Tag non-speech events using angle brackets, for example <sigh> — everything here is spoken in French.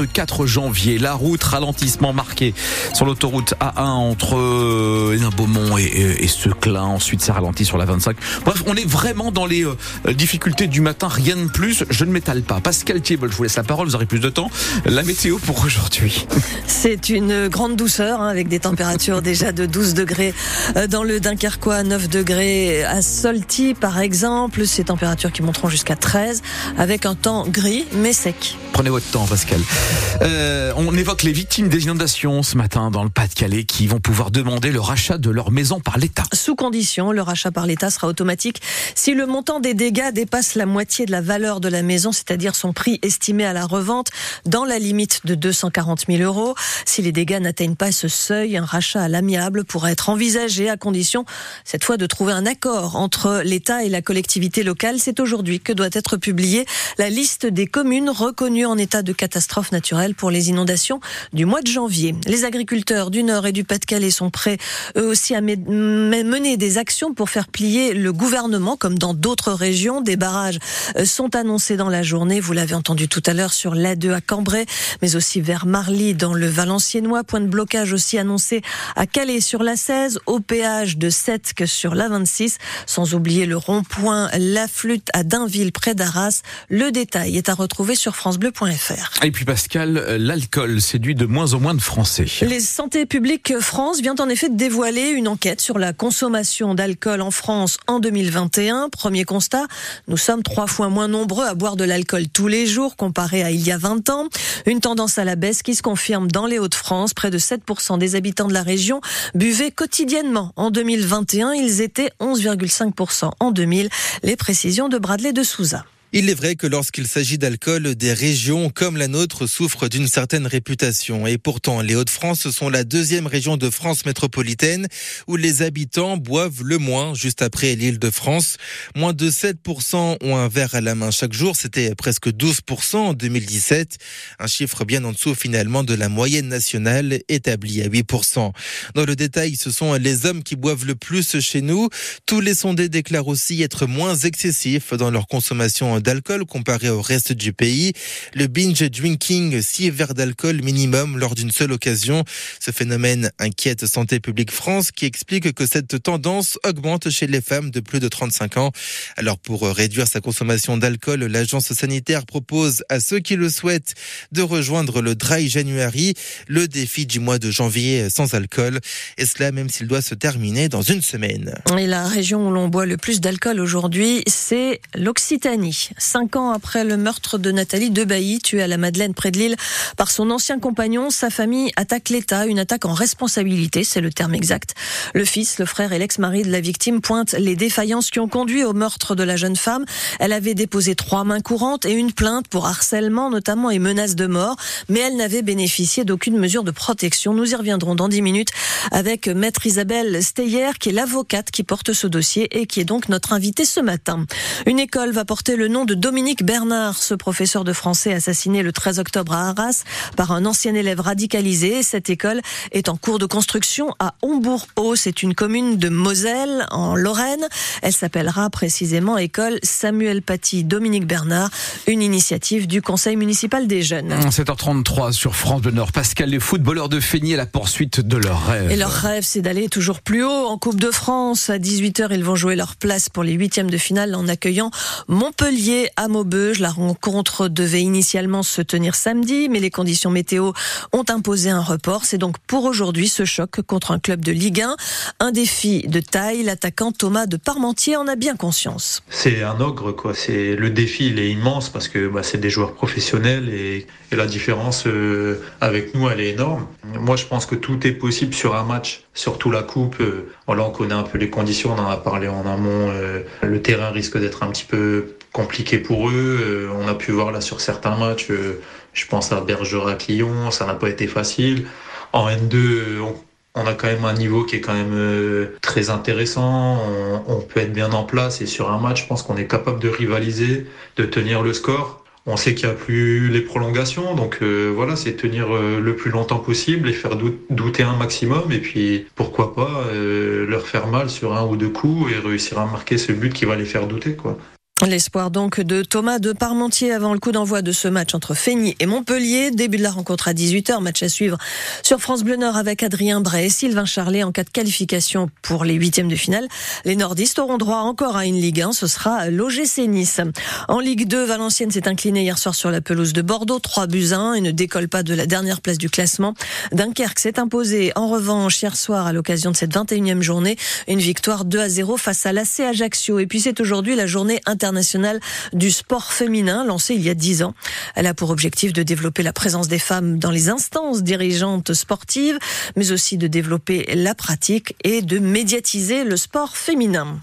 4 janvier. La route ralentissement marqué sur l'autoroute A1 entre euh, Beaumont et, et, et Seclin. Ensuite, ça ralentit sur la 25. Bref, on est vraiment dans les euh, difficultés du matin. Rien de plus. Je ne m'étale pas. Pascal Thiebol, je vous laisse la parole. Vous aurez plus de temps. La météo pour aujourd'hui. C'est une grande douceur hein, avec des températures <laughs> déjà de 12 degrés euh, dans le Dunkerquois, 9 degrés à Solti par exemple. Ces températures qui monteront jusqu'à 13 avec un temps gris mais sec. Prenez votre temps, Pascal. Euh, on évoque les victimes des inondations ce matin dans le Pas-de-Calais qui vont pouvoir demander le rachat de leur maison par l'État. Sous condition, le rachat par l'État sera automatique si le montant des dégâts dépasse la moitié de la valeur de la maison, c'est-à-dire son prix estimé à la revente dans la limite de 240 000 euros. Si les dégâts n'atteignent pas ce seuil, un rachat à l'amiable pourrait être envisagé à condition, cette fois, de trouver un accord entre l'État et la collectivité locale. C'est aujourd'hui que doit être publiée la liste des communes reconnues en état de catastrophe naturelle pour les inondations du mois de janvier. Les agriculteurs du Nord et du Pas-de-Calais sont prêts eux aussi à mener des actions pour faire plier le gouvernement comme dans d'autres régions. Des barrages euh, sont annoncés dans la journée. Vous l'avez entendu tout à l'heure sur l'A2 à Cambrai, mais aussi vers Marly dans le Valenciennois. Point de blocage aussi annoncé à Calais sur la 16, au péage de Setque sur la 26, sans oublier le rond-point La Flûte à Dainville près d'Arras. Le détail est à retrouver sur francebleu.fr. Pascal, euh, l'alcool séduit de moins en moins de Français. Les Santé publique France vient en effet de dévoiler une enquête sur la consommation d'alcool en France en 2021. Premier constat, nous sommes trois fois moins nombreux à boire de l'alcool tous les jours comparé à il y a 20 ans. Une tendance à la baisse qui se confirme dans les Hauts-de-France. Près de 7% des habitants de la région buvaient quotidiennement. En 2021, ils étaient 11,5% en 2000. Les précisions de Bradley de Souza. Il est vrai que lorsqu'il s'agit d'alcool, des régions comme la nôtre souffrent d'une certaine réputation. Et pourtant, les Hauts-de-France sont la deuxième région de France métropolitaine où les habitants boivent le moins, juste après l'île de France. Moins de 7% ont un verre à la main chaque jour. C'était presque 12% en 2017. Un chiffre bien en dessous finalement de la moyenne nationale établie à 8%. Dans le détail, ce sont les hommes qui boivent le plus chez nous. Tous les sondés déclarent aussi être moins excessifs dans leur consommation d'alcool comparé au reste du pays. Le binge drinking, 6 verres d'alcool minimum lors d'une seule occasion. Ce phénomène inquiète Santé publique France qui explique que cette tendance augmente chez les femmes de plus de 35 ans. Alors pour réduire sa consommation d'alcool, l'agence sanitaire propose à ceux qui le souhaitent de rejoindre le Dry January, le défi du mois de janvier sans alcool. Et cela même s'il doit se terminer dans une semaine. Et la région où l'on boit le plus d'alcool aujourd'hui, c'est l'Occitanie. Cinq ans après le meurtre de Nathalie Debailly, tuée à la Madeleine près de Lille par son ancien compagnon, sa famille attaque l'État, une attaque en responsabilité, c'est le terme exact. Le fils, le frère et l'ex-mari de la victime pointent les défaillances qui ont conduit au meurtre de la jeune femme. Elle avait déposé trois mains courantes et une plainte pour harcèlement notamment et menaces de mort, mais elle n'avait bénéficié d'aucune mesure de protection. Nous y reviendrons dans dix minutes avec maître Isabelle Steyer, qui est l'avocate qui porte ce dossier et qui est donc notre invitée ce matin. Une école va porter le nom de Dominique Bernard, ce professeur de français assassiné le 13 octobre à Arras par un ancien élève radicalisé. Cette école est en cours de construction à Hombourg-Haut. C'est une commune de Moselle, en Lorraine. Elle s'appellera précisément École Samuel Paty Dominique Bernard, une initiative du Conseil municipal des jeunes. 7h33 sur France Bleu Nord. Pascal, les footballeurs de Feigny à la poursuite de leur rêve. Et leur rêve, c'est d'aller toujours plus haut en Coupe de France. À 18h, ils vont jouer leur place pour les huitièmes de finale en accueillant Montpellier à Maubeuge. La rencontre devait initialement se tenir samedi, mais les conditions météo ont imposé un report. C'est donc pour aujourd'hui ce choc contre un club de Ligue 1. Un défi de taille. L'attaquant Thomas de Parmentier en a bien conscience. C'est un ogre, quoi. C'est le défi, il est immense parce que bah, c'est des joueurs professionnels et, la différence euh, avec nous, elle est énorme. Moi, je pense que tout est possible sur un match, surtout la coupe. Euh, voilà, on connaît un peu les conditions, on en a parlé en amont. Euh, le terrain risque d'être un petit peu compliqué pour eux. Euh, on a pu voir là sur certains matchs, euh, je pense à Bergerac-Lyon, ça n'a pas été facile. En N2, on, a quand même un niveau qui est quand même euh, très intéressant. On, on, peut être bien en place et sur un match, je pense qu'on est capable de rivaliser, de tenir le score. On sait qu'il n'y a plus les prolongations, donc euh, voilà, c'est tenir euh, le plus longtemps possible et faire douter un maximum, et puis pourquoi pas euh, leur faire mal sur un ou deux coups et réussir à marquer ce but qui va les faire douter, quoi. L'espoir donc de Thomas de Parmentier avant le coup d'envoi de ce match entre Feigny et Montpellier. Début de la rencontre à 18h, match à suivre sur France Bleu Nord avec Adrien Bray et Sylvain Charlet en cas de qualification pour les huitièmes de finale. Les nordistes auront droit encore à une Ligue 1, ce sera l'OGC Nice. En Ligue 2, Valenciennes s'est inclinée hier soir sur la pelouse de Bordeaux, 3 buts 1 et ne décolle pas de la dernière place du classement. Dunkerque s'est imposé en revanche hier soir à l'occasion de cette 21e journée, une victoire 2 à 0 face à l'AC Ajaccio. Et puis c'est aujourd'hui la journée internationale du sport féminin lancée il y a dix ans. Elle a pour objectif de développer la présence des femmes dans les instances dirigeantes sportives, mais aussi de développer la pratique et de médiatiser le sport féminin.